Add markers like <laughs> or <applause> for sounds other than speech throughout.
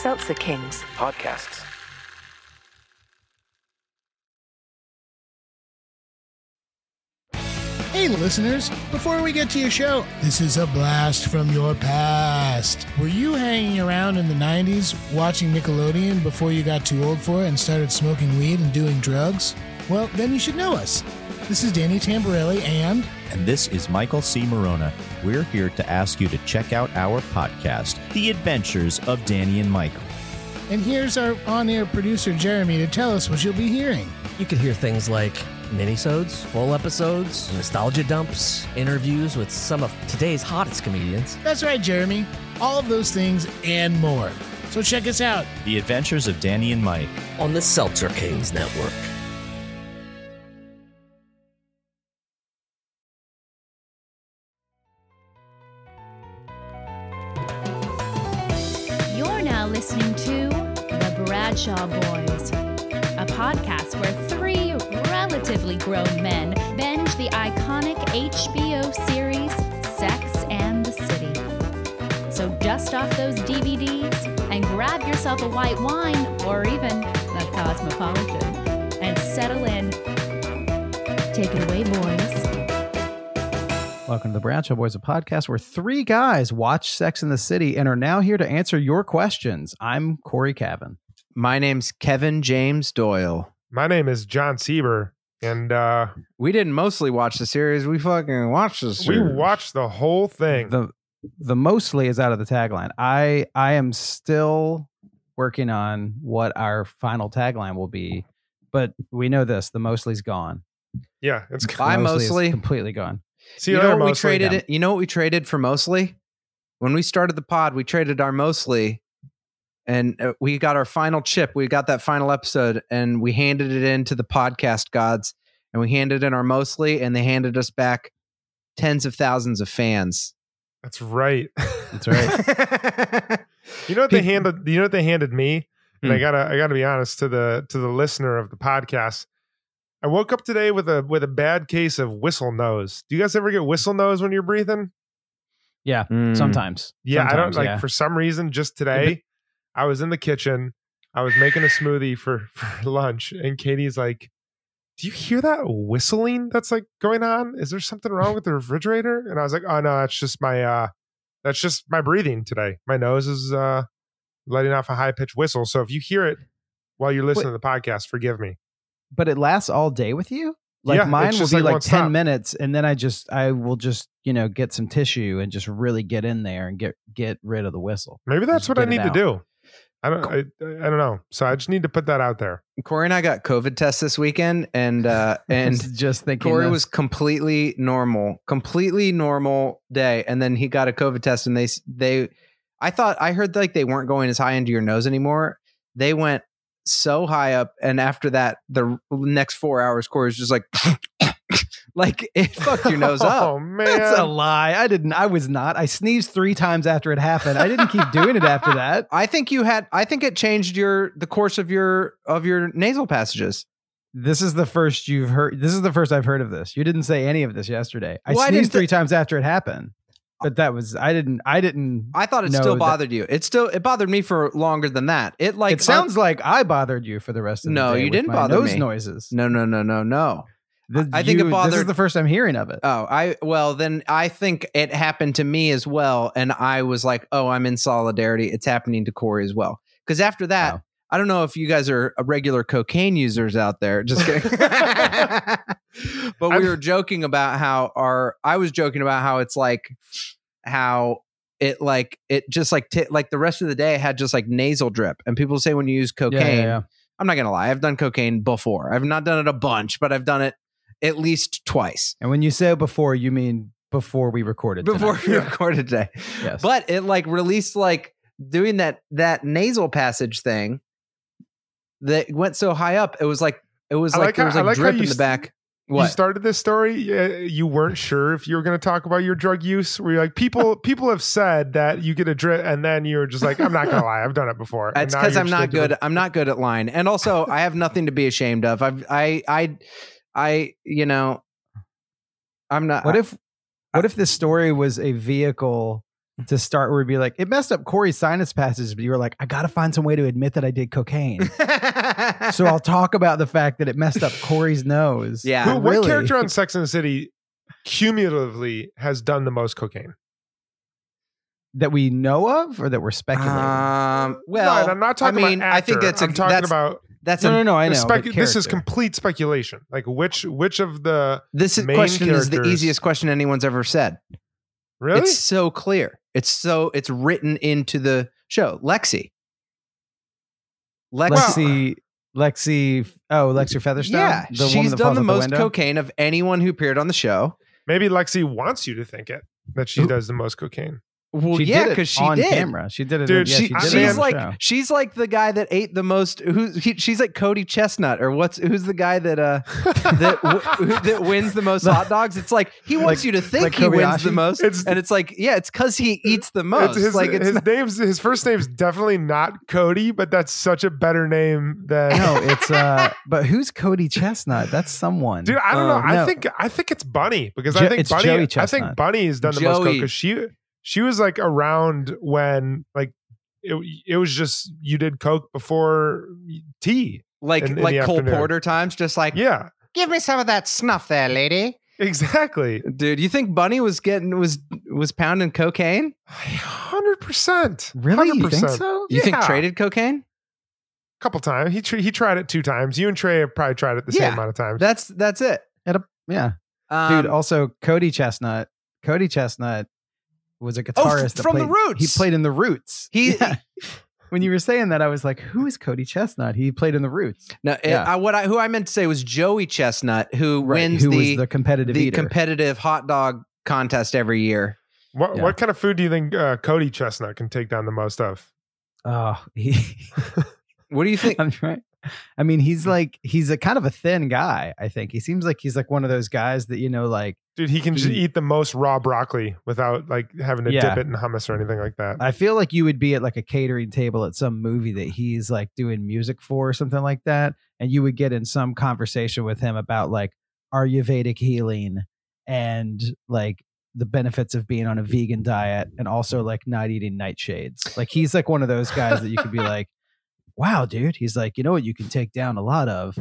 Seltzer Kings. podcasts. Hey, listeners, before we get to your show, this is a blast from your past. Were you hanging around in the 90s watching Nickelodeon before you got too old for it and started smoking weed and doing drugs? Well, then you should know us. This is Danny Tamberelli and. And this is Michael C. Maronna. We're here to ask you to check out our podcast, The Adventures of Danny and Michael. And here's our on air producer, Jeremy, to tell us what you'll be hearing. You could hear things like minisodes, full episodes, nostalgia dumps, interviews with some of today's hottest comedians. That's right, Jeremy. All of those things and more. So check us out. The Adventures of Danny and Mike. on the Seltzer Kings Network. Dust off those DVDs and grab yourself a white wine or even a cosmopolitan and settle in. Take it away, boys. Welcome to the Bradshaw Boys, a podcast where three guys watch Sex in the City and are now here to answer your questions. I'm Cory Cavin. My name's Kevin James Doyle. My name is Jon Sieber, and uh, We didn't mostly watch the series. We fucking watched the series. we watched the whole thing. The the mostly is out of the tagline. I I am still working on what our final tagline will be, but we know this: the mostly's gone. yeah, it's <laughs> The Bye, is Mostly. completely gone. see you you know later, what we mostly. traded it? You know what we traded for mostly? When we started the pod, we traded our mostly and uh, we got our final chip. We got that final episode and we handed it in to the podcast gods and we handed in our mostly and they handed us back tens of thousands of fans. That's right. That's right. <laughs> you know what they handed? You know what they handed me? And I Hmm. gotta, I gotta be honest to the to the listener of the podcast. I woke up today with a with a bad case of whistle nose. Do you guys ever get whistle nose when you're breathing? Yeah, Mm. sometimes. Yeah, I don't like yeah. for some reason just today I was in the kitchen. I was making a smoothie for <laughs> for lunch and Katie's like, "Do you hear that whistling that's like going on? Is there something wrong with the refrigerator?" And I was like, "Oh no, that's just my uh that's just my breathing today. My nose is uh letting off a high-pitched whistle. So if you hear it while you're listening to the podcast, forgive me." but it lasts all day with you. Like Yeah, mine will be like like, 10 stop. minutes and then I just I will just, you know, get some tissue and just really get in there and get get rid of the whistle. Maybe that's Just what I need to do. I don't I, I don't know. So I just need to put that out there. Cory and I got COVID tests this weekend and uh <laughs> and just thinking Cory this. was completely normal, completely normal day, and then he got a COVID test, and they they, I thought I heard like they weren't going as high into your nose anymore. They went so high up, and after that, the next four hours, Cory was just like, <laughs> like it <laughs> fucked your nose up. Oh man. That's a lie. I didn't I was not. I sneezed 3 times after it happened. I didn't keep doing it after that. <laughs> I think you had. I think it changed your the course of your of your nasal passages. This is the first you've heard this is the first I've heard of this. You didn't say any of this yesterday. I Well, I sneezed didn't 3 times after it happened. But that was I didn't I didn't I thought it still that- bothered you. It still it bothered me for longer than that. It like it sounds like I bothered you for the rest of the No, you didn't bother those me. noises. no no no no no. I think it you- This is the first I'm hearing of it. Oh, I well then I think it happened to me as well, and I was like, oh, I'm in solidarity. It's happening to Cory as well. Because after that, Wow. I don't know if you guys are a regular cocaine users out there. Just kidding. <laughs> but we were joking about how our. I was joking about how it's like how it like it just like t- like the rest of the day had just like nasal drip, and people say when you use cocaine. Yeah, yeah, yeah. I'm not gonna lie, I've done cocaine before. I've not done it a bunch, but I've done it at least twice And when you say before, you mean before we recorded. before tonight. we recorded today. Yes. But it like released like doing that that nasal passage thing that went so high up. It was like it was I like, like there was I like, like drip in the s- back. You What? started this story. uh, You weren't sure if you were going to talk about your drug use. Where you're like, people, <laughs> people have said that you get a drip, and then you're just like, I'm not going to lie, I've done it before. And That's because I'm not gonna do good. I'm not good at lying, and also I have nothing to be ashamed of. I've I I I you know I'm not. what if what if this story was a vehicle to start where we'd be like, it messed up Cory's sinus passages, but you were like, I got to find some way to admit that I did cocaine. so I'll talk about the fact that it messed up Cory's nose. Yeah. Who, what character on Sex and the City cumulatively has done the most cocaine? that we know of or that we're speculating. Um, well, no, I'm not talking I mean, about. I think that's a, I'm talking that's, about. That's no, a, no, no, I know. spec- this is complete speculation. Like which which of the this is- main question is the easiest question anyone's ever said. really? It's so clear. It's so it's written into the show. Lexi. Lexi. Lexi, Lexi, oh, Lexi Featherston. yeah, the woman she's that done the most window? cocaine of anyone who appeared on the show. Maybe Lexi wants you to think it that she Who- does the most cocaine. Well, She yeah, because she on did. camera. She did it. Dude, yeah, She, she did she's on the like show. she's like the guy that ate the most. Who's he, she's like Cody Chestnut or what's who's the guy that uh that w- who- that wins the most <laughs> hot dogs? It's like he wants Like- you to think like he wins the most, It's- and it's like yeah, it's because he eats the most. It's his, like it's his not- name's his first name's definitely not Cody, but that's such a better name than. no, it's uh, but who's Cody Chestnut? That's someone. Dude, I don't know. Uh, I no. think I think it's Bunny because Jo- I think it's Bunny. Joey I think Bunny has done the most Joey. because she she was like around when like it it was just you did coke before tea. like in- in like the Cole afternoon. Porter times, just like Yeah, give me some of that snuff there, lady. exactly. Dude, you think Bunny was getting was was pounding cocaine? Hundred percent. really? You think so? You think traded cocaine? A couple times. He tr- he tried it two times. You and Trey have probably tried it the Yeah. same amount of times. That's that's it. Yeah, Um, dude. Also, Cody Chestnut. Cody Chestnut was a Oh, guitarist that from The Roots. He played in the Roots. He- Yeah. <laughs> when you were saying that, I was like, "Who is Cody Chestnut?" He played in the Roots. No, Yeah. I, what I who I meant to say was Joey Chestnut, who Right, wins who the was the competitive the eater? competitive hot dog contest every year. what Yeah. what kind of food do you think uh, Cody Chestnut can take down the most of? oh, he. What do you <laughs> think? I'm right. I mean, he's mm. like he's a kind of a thin guy. I think he seems like he's like one of those guys that you know, like Dude, he can just He- eat the most raw broccoli without like having to Yeah. dip it in hummus or anything like that. I feel like you would be at like a catering table at some movie that he's like doing music for or something like that, and you would get in some conversation with him about like Ayurvedic healing and like the benefits of being on a vegan diet and also like not eating nightshades. Like he's like one of those guys that you could be <laughs> like, wow, dude. He's like, you know what you can take down a lot of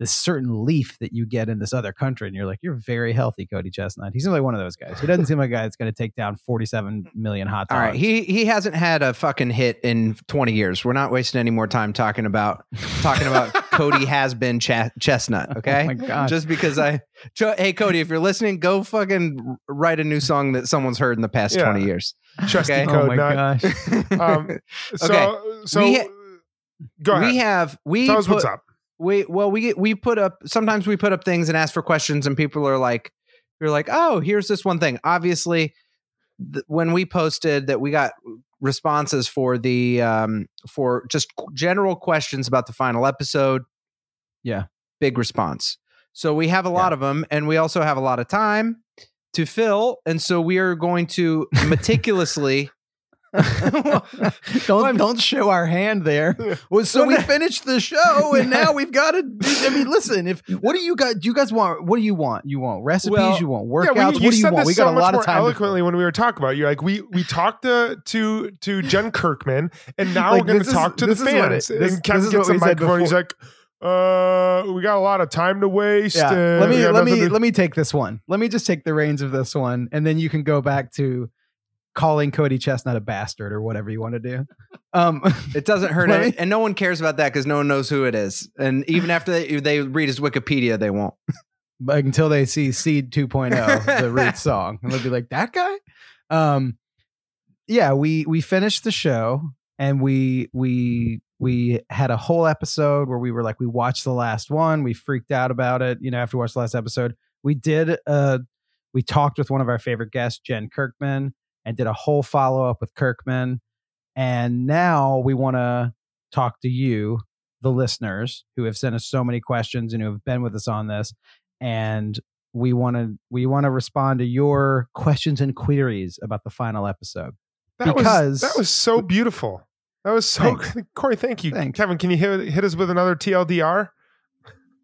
this certain leaf that you get in this other country, and you're like, you're very healthy, Cody Chestnut. He seems like one of those guys. He doesn't seem like a guy that's going to take down 47 million hot dogs. All right, he he hasn't had a fucking hit in 20 years. We're not wasting any more time talking about talking about <laughs> Cody has been ch- chestnut, okay? Oh my gosh. Just because I Jo- Hey Cody, if you're listening, go fucking write a new song that someone's heard in the past Yeah. 20 years. Chesty okay. oh my Nut. gosh. Um, <laughs> so Okay. so We ha- go ahead. We have we Tell us put, what's up. we well we we put up sometimes we put up things and ask for questions and people are like you're like oh here's this one thing obviously th- when we posted that we got responses for the um for just qu- general questions about the final episode Yeah. big response so we have a lot of them and we also have a lot of time to fill and so we are going to meticulously <laughs> don't don't show our hand there. <laughs> Well, so we <laughs> finished the show, and now we've got to. I mean, listen. If what do you got? Do you guys want? What do you want? You want recipes? Well, you want Yeah, workouts? we, you what do you want? We got so a lot of time. eloquently when we were talking about. You're like, we we talked to to to Jen Kirkman, and now Like, we're going to talk to the this is what fans. it- this- and Kevin gets a microphone. He's like, uh, we got a lot of time to waste. Yeah. let me let me let me take this one. Let me just take the reins of this one, and then you can go back to calling Cody Chestnut a bastard or whatever you want to do. Um, <laughs> It doesn't hurt, and no one cares about that because no one knows who it is. And even after they, they read his Wikipedia, they won't. but until they see Seed 2.0, the <laughs> Root song, and they'll be like, "That guy." Um, yeah, we we finished the show, and we we we had a whole episode where we were like, we watched the last one, we freaked out about it. You know, after we watched the last episode, we did uh, we talked with one of our favorite guests, Jen Kirkman, and did a whole follow up with Kirkman, and now we want to talk to you, the listeners, who have sent us so many questions and who have been with us on this and we want to we want to respond to your questions and queries about the final episode. that because- was, that was so beautiful. That was so Thanks. Cory. Thank you, Thanks. Kevin. Can you hit, hit us with another TLDR?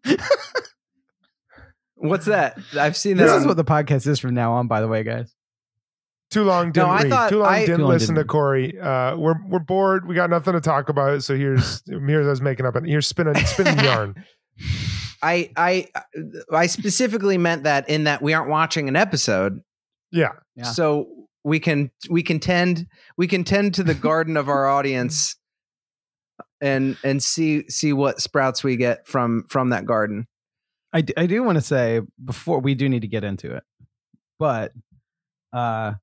<laughs> What's that? I've seen that. This on- is what the podcast is from now on, by the way, guys. Too long. Didn't I read. thought too long. I- didn't Too long listen to didn't- Cory. Uh, we're we're bored. We got nothing to talk about. So here's here's us making up and here's spinning spinning yarn. <laughs> I I I specifically meant that in that we aren't watching an episode, Yeah. Yeah. so we can we can tend we can tend to the <laughs> garden of our audience and and see see what sprouts we get from from that garden. I, d- I do want to say before we do need to get into it, but uh,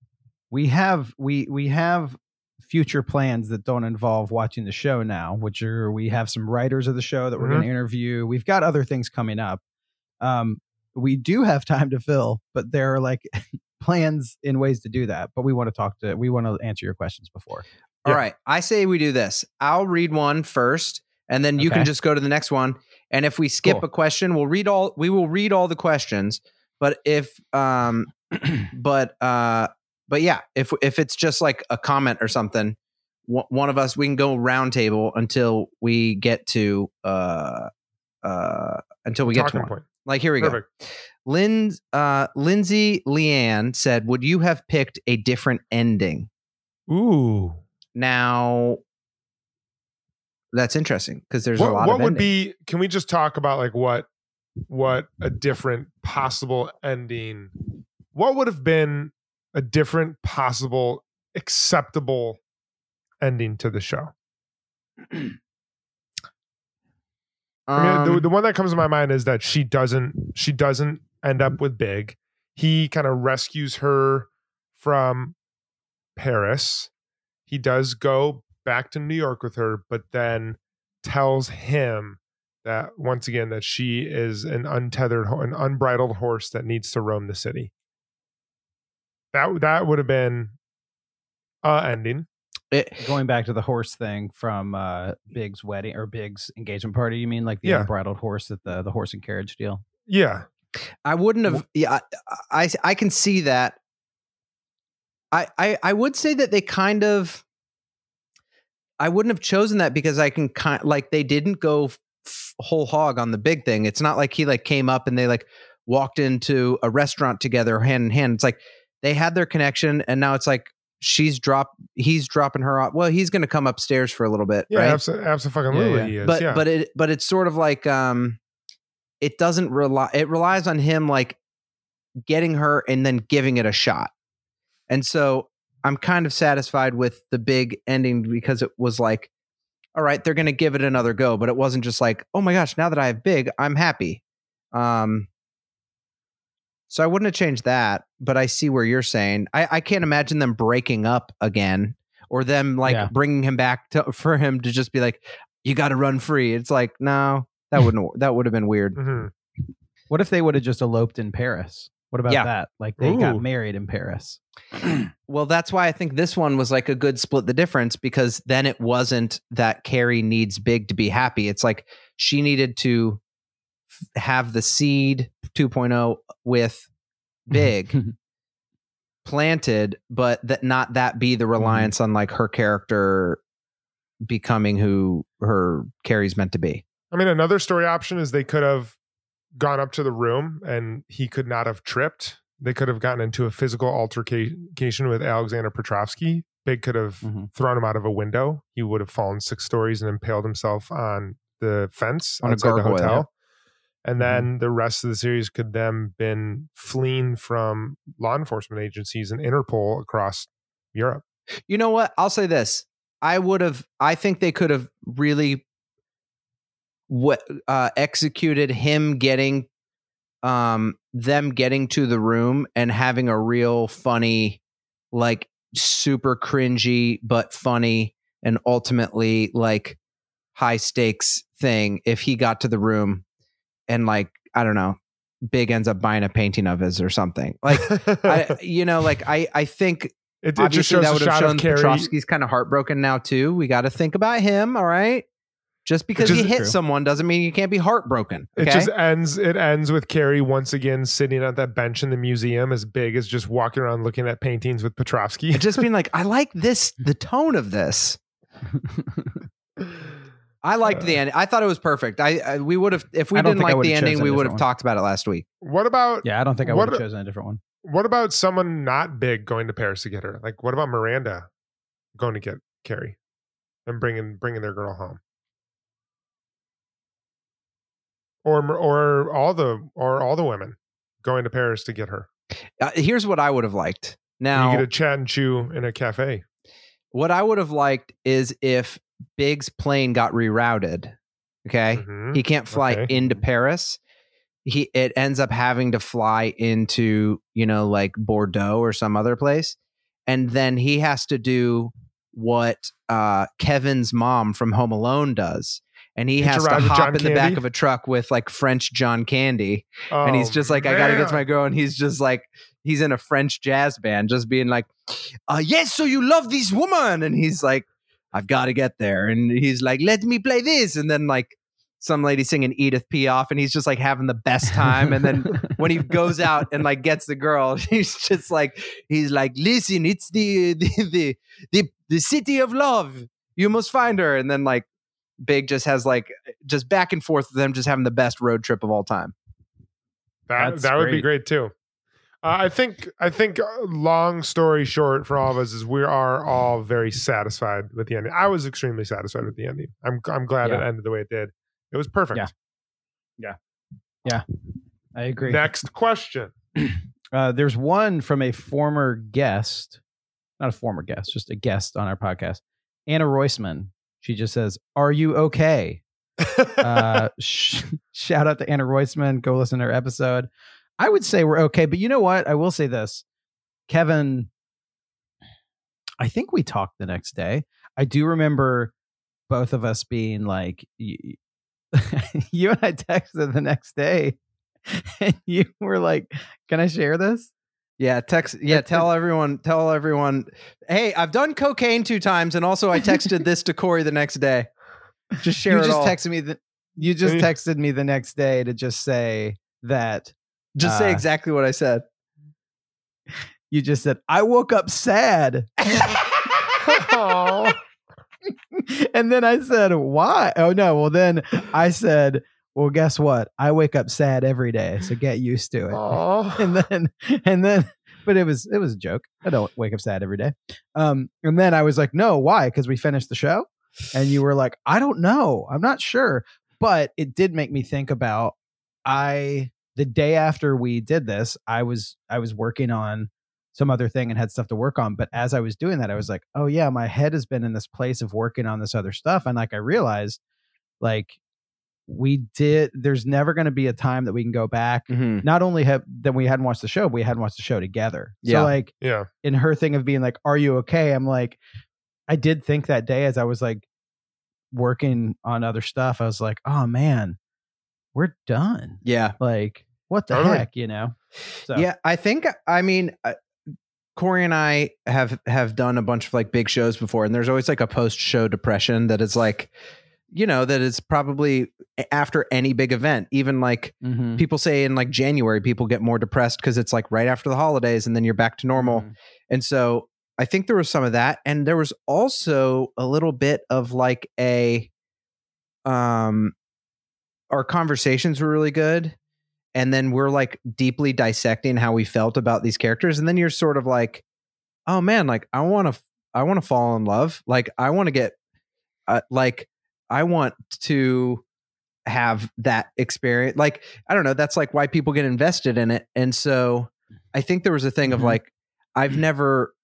we have we we have future plans that don't involve watching the show now, which are we have some writers of the show that we're going to interview. We've got other things coming up. Um, we do have time to fill, but there are like <laughs> plans in ways to do that. But we want to talk to we want to answer your questions before. All Yeah. right, I say we do this. I'll read one first, and then you can just go to the next one. And if we skip Cool. a question, we'll read all. We will read all the questions. But if um, <clears throat> but uh, but yeah, if if it's just like a comment or something, one one of us we can go round table until we get to uh uh until we get to one. point. Like here we Perfect. go. Lynn, uh, Lindsay Leanne said, "Would you have picked a different ending?" Ooh. Now, that's interesting because there's what a lot what of would be? Can we just talk about like what what a different possible ending? What would have been a different possible acceptable ending to the show? I mean, the, Um, the one that comes to my mind is that she doesn't she doesn't end up with Big. He kind of rescues her from Paris. He does go back to New York with her, but then tells him that once again that she is an untethered, an unbridled horse that needs to roam the city. That that would have been a ending. it- Going back to the horse thing from uh, Big's wedding or Big's engagement party, you mean like the Yeah. unbridled horse at the the horse and carriage deal? Yeah, I wouldn't have. Yeah, I, I I can see that. I, I I would say that they kind of. I wouldn't have chosen that because I can kind like they didn't go f- whole hog on the big thing. It's not like he like came up and they like walked into a restaurant together hand in hand. It's like they had their connection and now it's like she's drop he's dropping her off. Well, he's going to come upstairs for a little bit, yeah, right? absolutely, absolutely, Yeah, yeah. is. but yeah. but it but it's sort of like um it doesn't rely it relies on him like getting her and then giving it a shot and so i'm kind of satisfied with the big ending because it was like all right they're gonna give it another go but it wasn't just like oh my gosh now that i have big i'm happy um so i wouldn't have changed that but i see where you're saying i, I can't imagine them breaking up again or them like Yeah. bringing him back to, for him to just be like you got to run free. It's like, no, that <laughs> wouldn't, that would have been weird. Mhm. What if they would have just eloped in Paris? What about Yeah. that? Like they Ooh. got married in Paris. <clears throat> Well, that's why I think this one was like a good split the difference because then it wasn't that Carrie needs big to be happy. It's like she needed to f- have the seed 2.0 with big <laughs> planted, but that not that be the reliance on like her character becoming who her Carrie's meant to be. I mean, another story option is they could have gone up to the room and he could not have tripped. They could have gotten into a physical altercation with Alexander Petrovsky. Big could have Mhm. thrown him out of a window. He would have fallen six stories and impaled himself on the fence On a outside the gargoyle. hotel. And then the rest of the series could then been fleeing from law enforcement agencies and Interpol across Europe. You know what? I'll say this. I would have. I think they could have really what uh, executed him getting, um, them getting to the room and having a real funny, like super cringy but funny, and ultimately like high stakes thing. If he got to the room and like I don't know, Big ends up buying a painting of his or something. Like I, <laughs> you know, like I, I think it, it just obviously shows that a would have shot shown of Petrovsky's kind of heartbroken now too. We got to think about him. All right. Just because just- you hit True. someone doesn't mean you can't be heartbroken. It just ends. It ends with Carrie once again sitting at that bench in the museum, as big as just walking around looking at paintings with Petrovsky. just being like, I like this, <laughs> the tone of this. <laughs> I liked the end. I thought it was perfect. I, I we would have if we I didn't like the ending, we would have talked about it last week. what about Yeah, I don't think I would have chosen a different one. what about someone not big going to Paris to get her? Like, what about Miranda going to get Carrie and bringing bringing their girl home? Or or all the or all the women going to Paris to get her. Uh, here's what I would have liked. Now you get a chat and chew in a cafe. what I would have liked is if Big's plane got rerouted. Okay. Mhm. He can't fly Okay. into Paris. He it ends up having to fly into, you know, like Bordeaux or some other place. And then he has to do what uh Kevin's mom from Home Alone does. And he has to hop in the back of a truck with like French John Candy. and he's Oh, just like, I gotta get to my girl. And he's just like, he's in a French jazz band, just being like, uh, yes, so you love this woman. And he's like, I've got to get there. And he's like, let me play this. And then like some lady singing Edith Piaf, and he's just like having the best time. And then when he goes out and like gets the girl, <laughs> he's just like, he's like, listen, it's the the the the, the city of love. You must find her. And then like Big just has like just back and forth with them, just having the best road trip of all time. That That's that would be great. great too. Uh, I think I think uh, long story short for all of us is we are all very satisfied with the ending. I was extremely satisfied with the ending. I'm I'm glad it ended the way it did. It was perfect. Yeah. Yeah. I agree. Next question. <clears throat> Uh, there's one from a former guest, not a former guest, just a guest on our podcast, Anna Roisman. She just says, "Are you okay?" <laughs> Uh, sh- <laughs> shout out to Anna Roisman. Go listen to her episode. I would say we're okay, but you know what? I will say this, Kevin. I think we talked the next day. I do remember both of us being like, y- <laughs> you and I texted the next day, and <laughs> you were like, "Can I share this?" Yeah, text. Yeah, tell everyone. Tell everyone. Hey, I've done cocaine two times, and also I texted this to Cory the next day. Just share you it just all. texted me the you just <laughs> texted me the next day to just say that Just say uh, exactly what I said. you just said I woke up sad. <laughs> And then I said, "Why?" Oh no. Well, then I said, "Well, guess what? I wake up sad every day, so get used to it." Aw. and then and then but it was it was a joke. I don't wake up sad every day. Um and then I was like, "No, why?" Cuz we finished the show. And you were like, "I don't know. I'm not sure." But it did make me think about I the day after we did this, I was I was working on some other thing and had stuff to work on, but as I was doing that, I was like, "Oh yeah, my head has been in this place of working on this other stuff." And like I realized like we did there's never going to be a time that we can go back Mhm. not only have that we hadn't watched the show, but we hadn't watched the show together. Yeah. So like Yeah. in her thing of being like, "Are you okay?" I'm like, I did think that day as I was like working on other stuff, I was like, "Oh man, we're done." Yeah, Like, what the Totally. heck, you know? So yeah. I think. I mean, uh, Cory and I have have done a bunch of like big shows before, and there's always like a post show depression that is like, you know, that is probably after any big event. Even like mhm. people say in like January, people get more depressed because it's like right after the holidays, and then you're back to normal. Mhm. And so I think there was some of that. And there was also a little bit of like a um our conversations were really good. And then we're like deeply dissecting how we felt about these characters. And then you're sort of like, oh man, like I want to I want to fall in love. Like I want to get uh, like I want to have that experience. Like I don't know, that's like why people get invested in it. And so I think there was a thing of Mhm. like I've never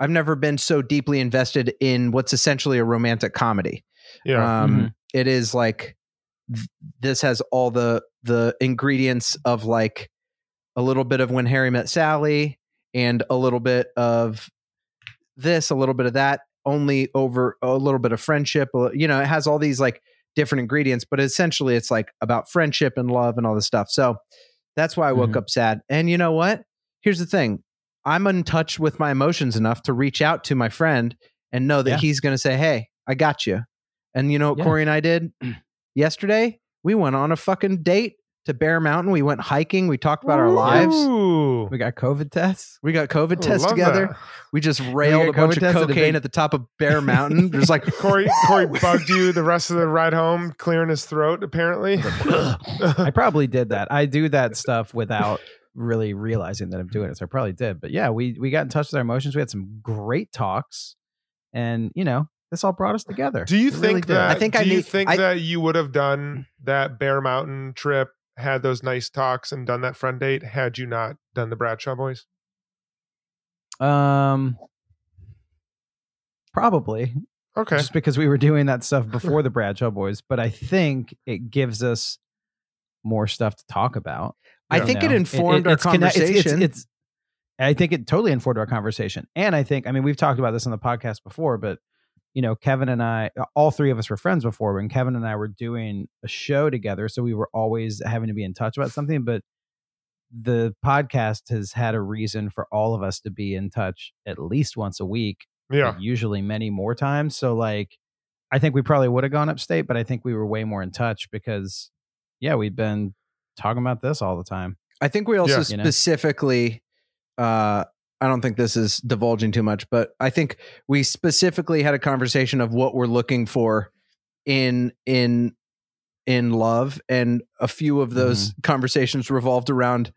I've never been so deeply invested in what's essentially a romantic comedy. Yeah. Um it is like th- this has all the the ingredients of like a little bit of when Harry met Sally and a little bit of this, a little bit of that, only over a little bit of friendship. uh, You know, it has all these like different ingredients, but essentially it's like about friendship and love and all this stuff. So that's why I woke Mhm. up sad. And you know what? Here's the thing. I'm in touch with my emotions enough to reach out to my friend and know that Yeah. he's going to say, "Hey, I got you." And you know what Yeah. Cory and I did <clears throat> yesterday? We went on a fucking date to Bear Mountain. We went hiking. We talked about our lives. We got COVID tests. We got COVID I tests together. that. We just railed get a bunch of tests at a cocaine big- at the top of Bear Mountain. There's like <laughs> Cory Cory <laughs> bugged you the rest of the ride home, clearing his throat. Apparently, <laughs> I probably did that. I do that stuff without really realizing that I'm doing it. So I probably did. But yeah, we we got in touch with our emotions. We had some great talks, and you know, this all brought us together. Do you It think did. that? I think do I you need- think I- that you would have done that Bear Mountain trip, had those nice talks, and done that friend date had you not done the Bradshaw Boys? Um, probably Okay. just because we were doing that stuff <laughs> before the Bradshaw Boys. But I think it gives us more stuff to talk about. I you think know? it informed our it's conne- it's- it's- conversation. it's- I think it totally informed our conversation, and I think I mean we've talked about this on the podcast before, but you know Kevin and I, all three of us were friends before when Kevin and I were doing a show together, so we were always having to be in touch about something. But the podcast has had a reason for all of us to be in touch at least once a week, yeah. usually many more times. So like, I think we probably would have gone upstate, but I think we were way more in touch because, yeah, we've been talking about this all the time. I think we also Yeah. Specifically uh I don't think this is divulging too much, but I think we specifically had a conversation of what we're looking for in in in love and a few of those Mm-hmm. conversations revolved around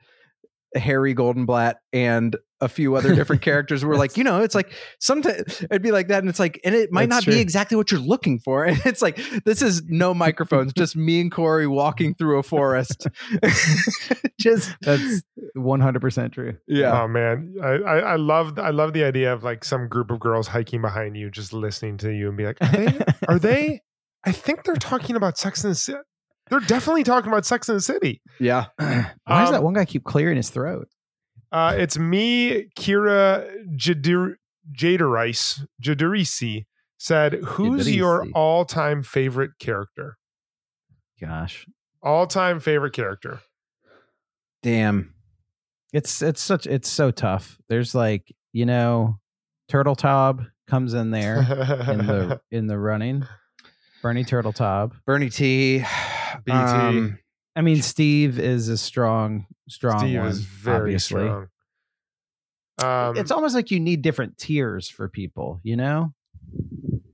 Harry Goldenblatt and a few other different <laughs> characters we're like, you know, it's like sometimes it'd be like that and it's like and it might That's not be exactly what you're looking for. And it's like this is no microphones, just me and Cory walking through a forest. <laughs> just That's 100% true. yeah. Oh man, I, I I love I love the idea of like some group of girls hiking behind you, just listening to you and be like, are they? Are they <laughs> I think they're talking about Sex and the City. They're definitely talking about Sex in the City. Yeah. Why does Um, that one guy keep clearing his throat? Uh, it's me, Kira Jadir- Jaderice, Jaderisi said, Who's your all time favorite character? Gosh. All time favorite character. Damn. It's it's such it's so tough. There's like, you know, Turtle Tob comes in there in the <laughs> in the running. Bernie Turtle Tob. Bernie T. <sighs> BT. Um, I mean, Steve is a strong, strong Steve one. is very obviously. strong. Um, it's almost like you need different tiers for people, you know?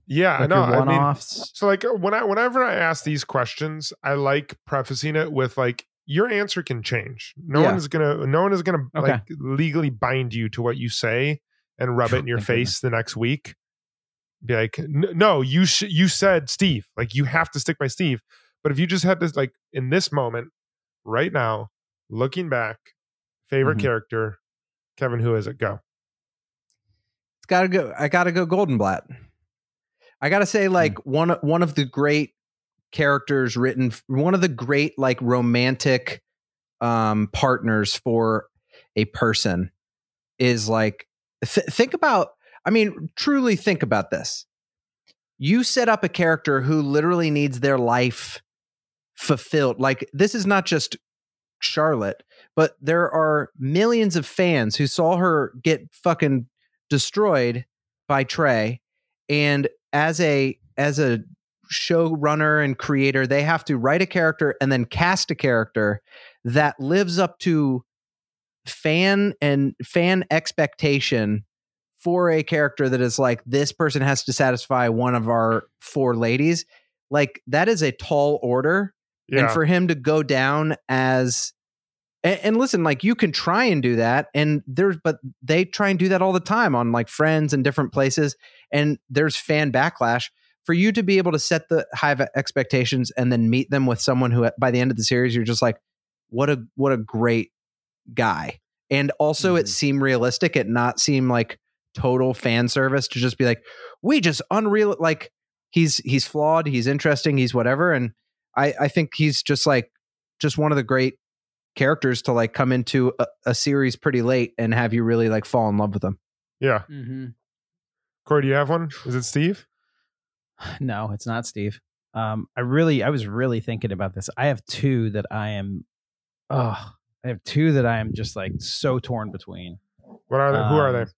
yeah, I Like know. your I mean. So like when I whenever I ask these questions, I like prefacing it with like your answer can change. No Yeah. one is gonna no one is gonna Okay. like legally bind you to what you say and rub it in your Thank goodness. face the next week. Be like, no, you sh- you said Steve. Like you have to stick by Steve. But if you just had this like in this moment, right now, looking back, favorite Mhm. character, Kevin, who is it? Go. it's gotta go. I gotta go Goldenblatt. I gotta say, like one one of the great characters written, one of the great like romantic um partners for a person is like th- think about. I mean, truly think about this. You set up a character who literally needs their life fulfilled. Like this is not just Charlotte, but there are millions of fans who saw her get fucking destroyed by Trey and as a as a showrunner and creator they have to write a character and then cast a character that lives up to fan and fan expectation for a character that is like this person has to satisfy one of our four ladies like that is a tall order Yeah. and for him to go down as and, and listen like you can try and do that and there's but they try and do that all the time on like friends and different places and there's fan backlash for you to be able to set the high expectations and then meet them with someone who by the end of the series you're just like what a what a great guy and also it Mhm. seemed realistic it not seem like total fan service to just be like we just unreal like he's he's flawed he's interesting he's whatever and i i think he's just like just one of the great characters to like come into a, a series pretty late and have you really like fall in love with him yeah. Mm-hmm. Cory, do you have one? Is it Steve? <sighs> No, it's not Steve. Um, I really, I was really thinking about this. I have two that I am, oh, I have two that I am just like so torn between. What are they? Who are they? Um,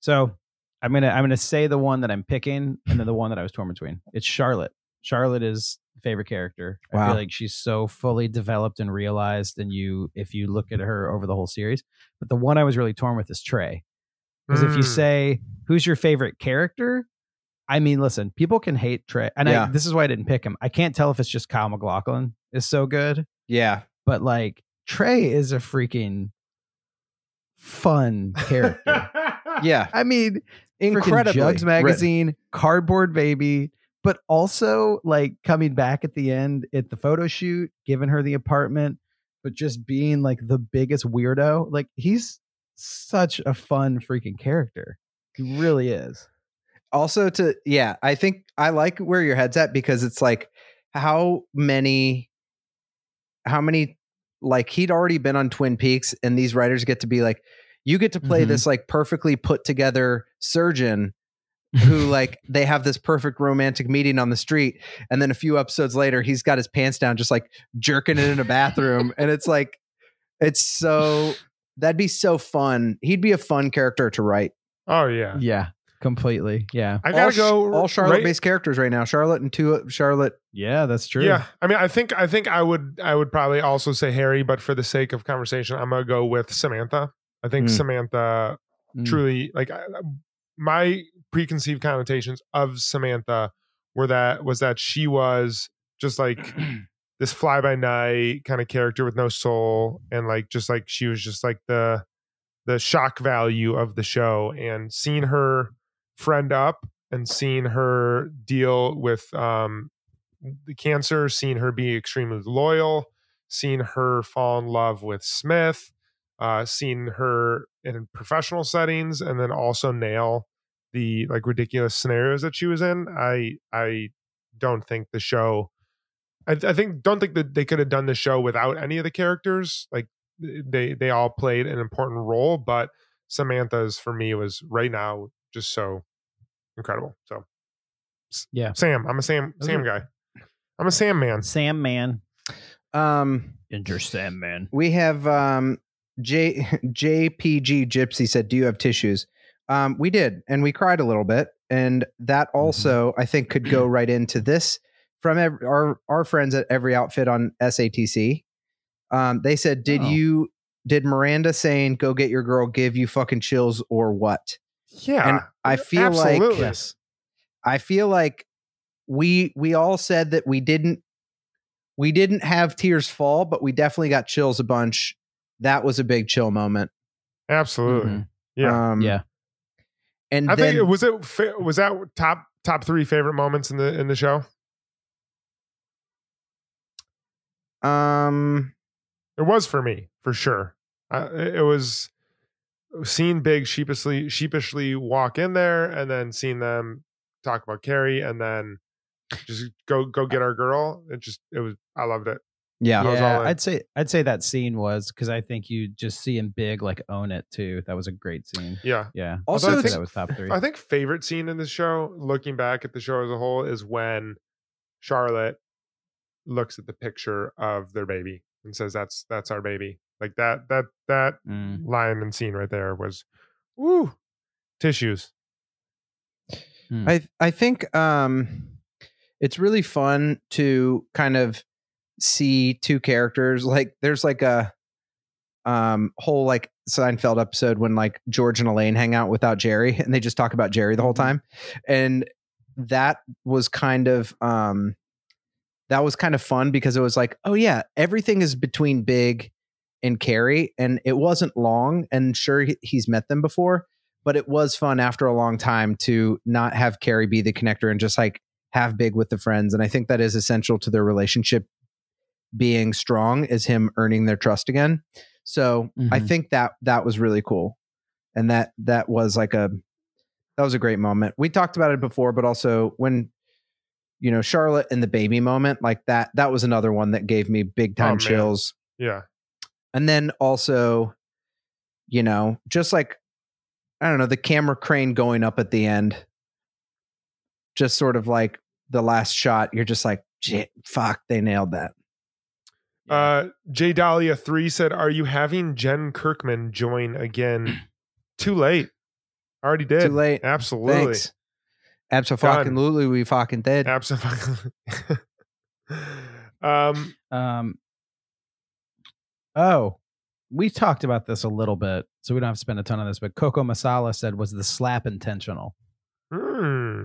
So I'm gonna, I'm gonna say the one that I'm picking, and then the one that I was torn between. It's Charlotte. Charlotte is favorite character. I feel like she's so fully developed and realized, and you, if you look at her over the whole series. But the one I was really torn with is Trey. Because if you Mm. say who's your favorite character, I mean, listen, people can hate Trey, and Yeah. I, this is why I didn't pick him. I can't tell if it's just Kyle MacLachlan is so good, yeah but like Trey is a freaking fun character. <laughs> Yeah, I mean, incredible. incredibly Jugs written. magazine, cardboard baby, but also like coming back at the end at the photo shoot, giving her the apartment, but just being like the biggest weirdo. Like he's such a fun freaking character. He really is. also to yeah i think i like where your head's at because it's like how many how many like he'd already been on twin peaks and these writers get to be like you get to play Mhm. this like perfectly put together surgeon who <laughs> like they have this perfect romantic meeting on the street and then a few episodes later he's got his pants down just like jerking it in a bathroom and it's like it's so that'd be so fun he'd be a fun character to write oh yeah. Yeah, completely. Yeah. I gotta sh- go. all Charlotte right- based characters right now. Charlotte and two Charlotte. Yeah, that's true. Yeah, I mean, I think I think I would I would probably also say Harry, but for the sake of conversation, I'm gonna go with Samantha. I think Mm. Samantha Mm. truly like I- my preconceived connotations of Samantha were that was that she was just like <clears throat> this fly by night kind of character with no soul and like just like she was just like the the shock value of the show and seeing her friend up and seeing her deal with um the cancer seeing her be extremely loyal seeing her fall in love with smith uh seeing her in professional settings and then also nail the like ridiculous scenarios that she was in i i don't think the show I, I think don't think that they could have done the show without any of the characters. Like they they all played an important role, but Samantha's for me was right now just so incredible. So Yeah. Sam, I'm a Sam Those Sam guy. I'm a Sam man. Sam Man. Um, Enter Sam Man. we have um J <laughs> JPG Gypsy said, "Do you have tissues?" Um, we did, and we cried a little bit, and that also I think could go right into this from ev- our our friends at Every Outfit on SATC. Um, they said, "Did Oh. you did Miranda saying go get your girl give you fucking chills or what?" Yeah. And I feel like- absolutely. Yes. I feel like we we all said that we didn't we didn't have tears fall, but we definitely got chills a bunch. That was a big chill moment. Absolutely. Mhm. Yeah. Um, Yeah. And I then think it was it was that top top three favorite moments in the in the show. um It was for me, for sure. Uh, it was seeing Big sheepishly sheepishly walk in there, and then seeing them talk about Carrie, and then just go go get our girl. It just it was I loved it. Yeah. Yeah, all in. I'd say I'd say that scene was because I think you just see him big like own it too. That was a great scene. Yeah, Yeah. Also, I'd say it's- that was top three. I think favorite scene in the show, looking back at the show as a whole, is when Charlotte looks at the picture of their baby and says, "That's that's our baby." Like that that that Mm. line and scene right there was, woo, tissues. I I think um it's really fun to kind of see two characters like there's like a um whole like Seinfeld episode when like George and Elaine hang out without Jerry <laughs> and they just talk about Jerry the whole time and that was kind of um that was kind of fun because it was like oh yeah everything is between Big and Carrie and it wasn't long and sure he- he's met them before but it was fun after a long time to not have Carrie be the connector and just like have Big with the friends. And I think that is essential to their relationship being strong is him earning their trust again. So I Mhm. think that that was really cool. And that that was like a that was a great moment. We talked about it before, but also when you know Charlotte and the baby moment, like that that was another one that gave me big Oh, time man. chills Yeah, and then also you know just like i don't know the camera crane going up at the end just sort of like the last shot you're just like "Shit, fuck they nailed that Uh, J Dahlia three said, "Are you having Jen Kirkman join again? <clears throat> Too late. Already did. too late Absolutely. thanks absolutely we fucking did Absolutely. <laughs> um. Um. Oh, we talked about this a little bit, so we don't have to spend a ton on this. But Coco Masala said, "Was the slap intentional?" hmm.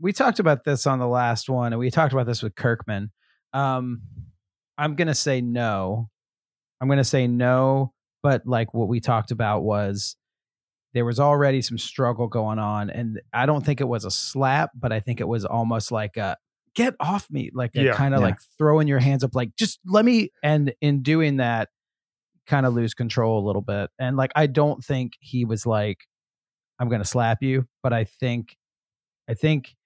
we talked about this on the last one, and we talked about this with Kirkman. Um, I'm gonna say no. I'm going to say no, but like what we talked about was there was already some struggle going on and I don't think it was a slap, but I think it was almost like a get off me, like a Yeah. kind of Yeah. like throwing your hands up like just let me and in doing that kind of lose control a little bit. And like I don't think he was like I'm going to slap you, but I think I think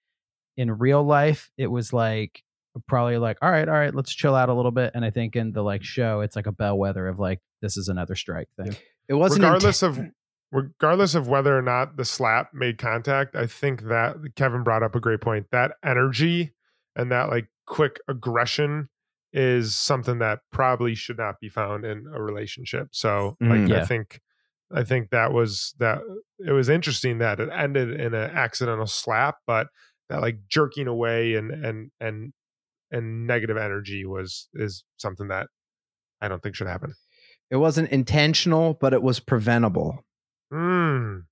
in real life it was like probably like all right all right let's chill out a little bit. And i think in the like show it's like a bellwether of like this is another strike thing. It wasn't regardless inten- of regardless of whether or not the slap made contact i think that kevin brought up a great point that energy and that like quick aggression is something that probably should not be found in a relationship. So like Mm. i think i think that was that it was interesting that it ended in an accidental slap but that like jerking away and and and and negative energy was is something that i don't think should happen it wasn't intentional, but it was preventable. Mm.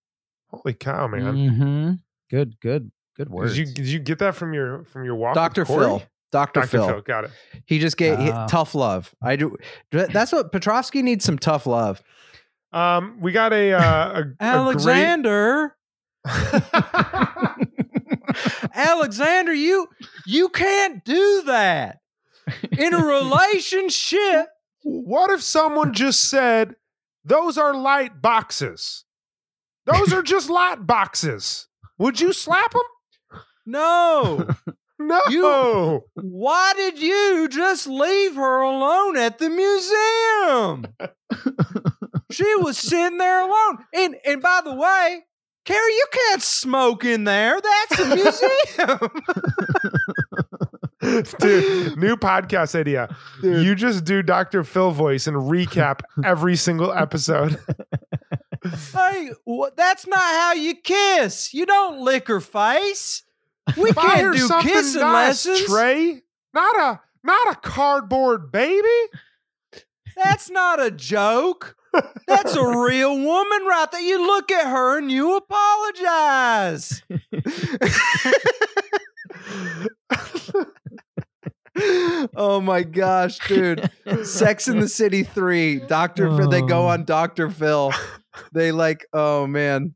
Holy cow, man! mm-hmm. good good good words Did you did you get that from your from your walk? Dr. Phil. Dr. Dr. Phil. Phil. got it. He just gave he- tough love. I do. That's what Petrovsky needs some tough love. Um, we got a uh, a, <laughs> Alexander. A <laughs> great... <laughs> Alexander, you you can't do that. In a relationship, what if someone just said, "Those are light boxes. Those are just light boxes." Would you slap them? no. <laughs> No. You- Why did you just leave her alone at the museum? <laughs> she was sitting there alone. And and by the way, Carrie, you can't smoke in there. That's a museum. <laughs> <laughs> Dude, new podcast idea. You just do Dr. Phil voice and recap every single episode. <laughs> hey, wha- that's not how you kiss. You don't lick her face. We Buy can't do kissing nice, lessons. Trey. Not a not a cardboard baby. That's not a joke. That's a real woman right there. You look at her and you apologize. oh my gosh, dude. Sex in the City 3, Dr. Phil, they go Oh. on Dr. Phil. They like, oh man.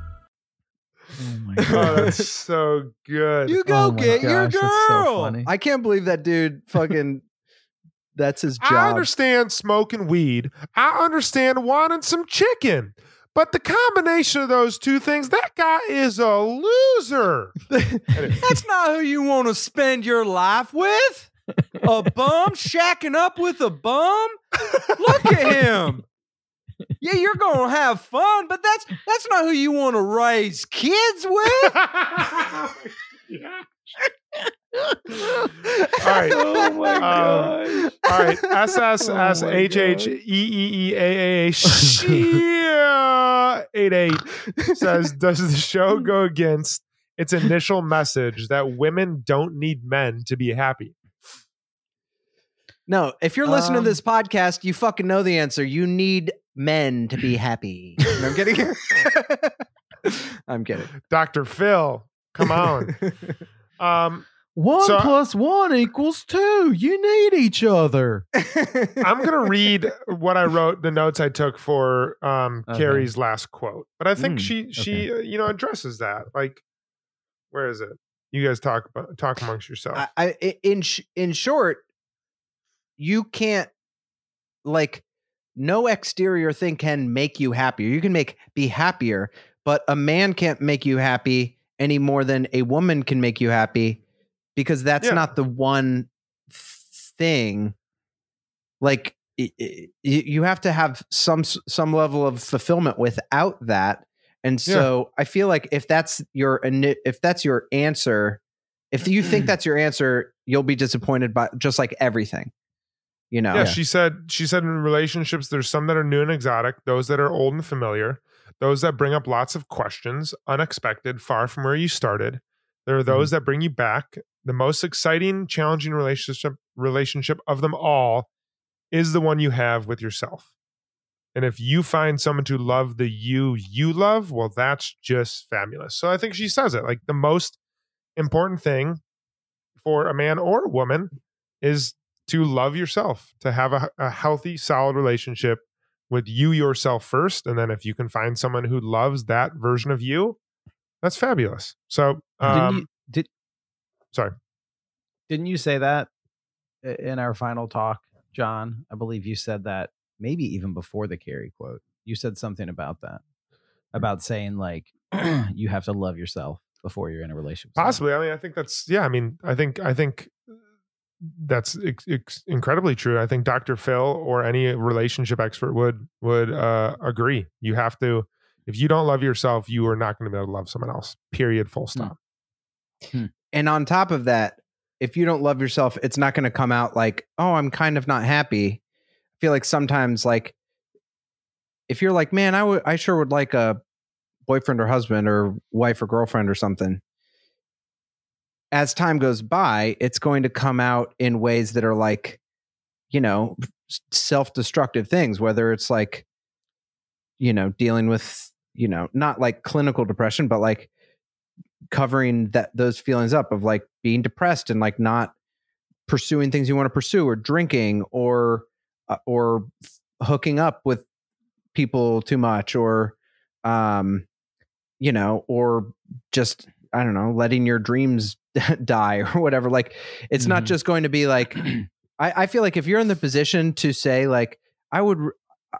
Oh my <laughs> Oh, god that's so good. You go Oh my get your gosh, that's so girl. funny. I can't believe that dude fucking that's his job. I understand smoking weed. I understand wanting some chicken. But the combination of those two things, that guy is a loser. <laughs> That's not who you want to spend your life with. A bum shacking up with a bum? Look at him. Yeah, you're gonna have fun, but that's that's not who you want to raise kids with. All right. Oh my Um, god. All right. S S S H H E E E A A A Shia eight eight says, Does the show go against its initial message that women don't need men to be happy? No, if you're listening Um, to this podcast, you fucking know the answer. You need men to be <laughs> happy. No, I'm kidding. <laughs> I'm kidding. Dr. Phil, come on. <laughs> Um, one So- plus one equals two you need each other I'm going to read what I wrote, the notes I took for um, Okay. Carrie's last quote. But I think Mm, she, she, uh, you know, addresses that. Like, where is it? You guys talk about talk amongst yourself. I, I i- in sh- in short, you can't like no exterior thing can make you happier. You can make be happier, but a man can't make you happy any more than a woman can make you happy because that's Yeah. not the one thing. Like i- i- y- you have to have some some level of fulfillment without that. And Yeah. so I feel like if that's your if that's your answer, if you think <clears throat> that's your answer, you'll be disappointed by just like everything. You know, Yeah, she said she said in relationships there's some that are new and exotic, those that are old and familiar, those that bring up lots of questions, unexpected, far from where you started. There are those mm-hmm. that bring you back. The most exciting, challenging relationship relationship of them all is the one you have with yourself. And if you find someone to love the you you love, well, that's just fabulous. So I think she says it like the most important thing for a man or a woman is to love yourself, to have a, a healthy, solid relationship with you yourself first. And then if you can find someone who loves that version of you, that's fabulous. So, Didn't um, you, did sorry. didn't you say that in our final talk, Jon? I believe you said that maybe even before the Carrie quote. You said something about that, about saying like <clears throat> you have to love yourself before you're in a relationship. Possibly. I mean, I think that's yeah. I mean, I think I think that's ex- incredibly true. I think Dr. Phil or any relationship expert would would uh, agree. You have to. If you don't love yourself, you are not going to be able to love someone else. Period. Full stop. and on top of that, if you don't love yourself, it's not going to come out like, oh, I'm kind of not happy. I feel like sometimes, like, if you're like, man, I would, I sure would like a boyfriend or husband or wife or girlfriend or something. As time goes by, it's going to come out in ways that are like, you know, self destructive things, whether it's like, you know, dealing with, you know, not like clinical depression, but like covering that those feelings up of like being depressed and like not pursuing things you want to pursue or drinking or uh, or hooking up with people too much or um you know or just i don't know letting your dreams <laughs> die or whatever like it's not Mhm. just going to be like <clears throat> I, I feel like if you're in the position to say like i would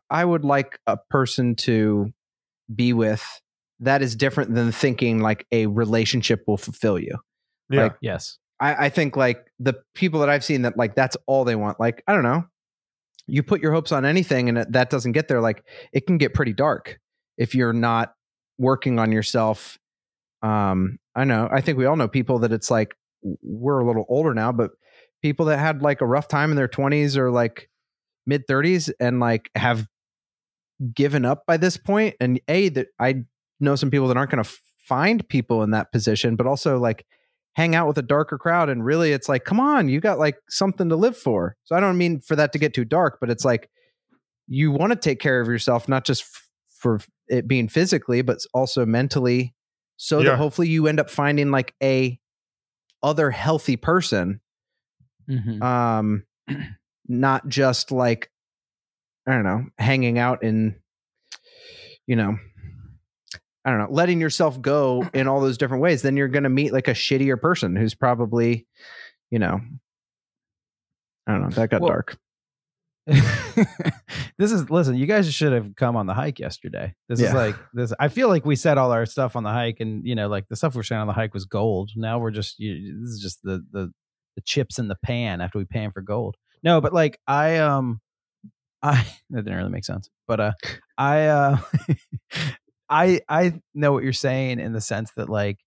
I would like a person to be with that is different than thinking like a relationship will fulfill you Yeah. Like, Yes. I, I think like the people that I've seen that like that's all they want. Like I don't know, you put your hopes on anything and that doesn't get there. Like it can get pretty dark if you're not working on yourself. Um, I know. I think we all know people that it's like we're a little older now, but people that had like a rough time in their 20s or like mid 30s and like have given up by this point. And a that I know some people that aren't going to find people in that position, but also like hang out with a darker crowd and really it's like come on you got like something to live for so i don't mean for that to get too dark but it's like you want to take care of yourself not just f- for it being physically but also mentally so Yeah. that hopefully you end up finding like a other healthy person Mhm. um not just like i don't know hanging out in you know i don't know letting yourself go <clears throat> in all those different ways then you're going to meet like a shittier person who's probably you know i don't know that got Well- dark <laughs> this is listen. You guys should have come on the hike yesterday. This is like this. I feel like we said all our stuff on the hike, and you know, like the stuff we're saying on the hike was gold. Now we're just you, this is just the the the chips in the pan after we pan for gold. No, but like I um I <laughs> that didn't really make sense. But uh I uh <laughs> I I know what you're saying in the sense that like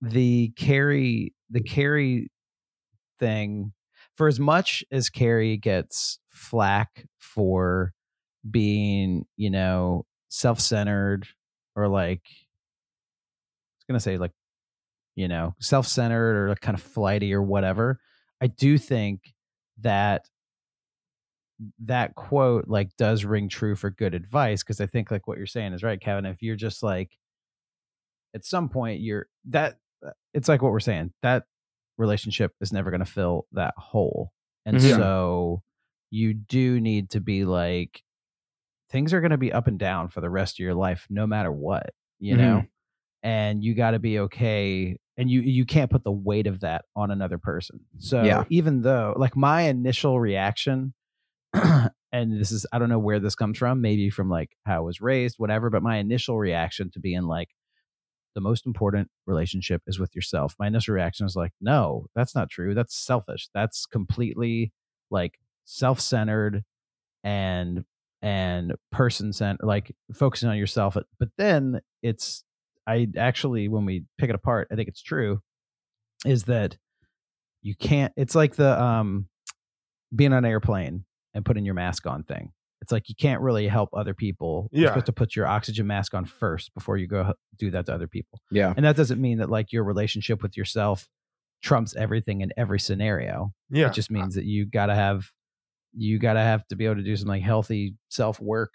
the Carrie the Carrie thing for as much as Carrie gets flack for being, you know, self-centered or like I was gonna say like, you know, self-centered or like kind of flighty or whatever. I do think that that quote like does ring true for good advice because I think like what you're saying is right, Kevin. If you're just like at some point you're that uh, it's like what we're saying that relationship is never going to fill that hole and Mhm. so you do need to be like things are going to be up and down for the rest of your life no matter what you Mhm. know and you got to be okay and you you can't put the weight of that on another person so Yeah. even though like my initial reaction <clears throat> and this is i don't know where this comes from maybe from like how i was raised whatever but my initial reaction to being like the most important relationship is with yourself. My initial reaction is like no that's not true. That's selfish. That's completely like self-centered and and person centered like focusing on yourself but then it's i actually when we pick it apart i think it's true is that you can't it's like the um being on an airplane and putting your mask on thing. It's like you can't really help other people. You're Yeah. supposed to put your oxygen mask on first before you go do that to other people. Yeah. And that doesn't mean that like your relationship with yourself trumps everything in every scenario. Yeah. It just means that you gotta have you gotta have to be able to do some like healthy self work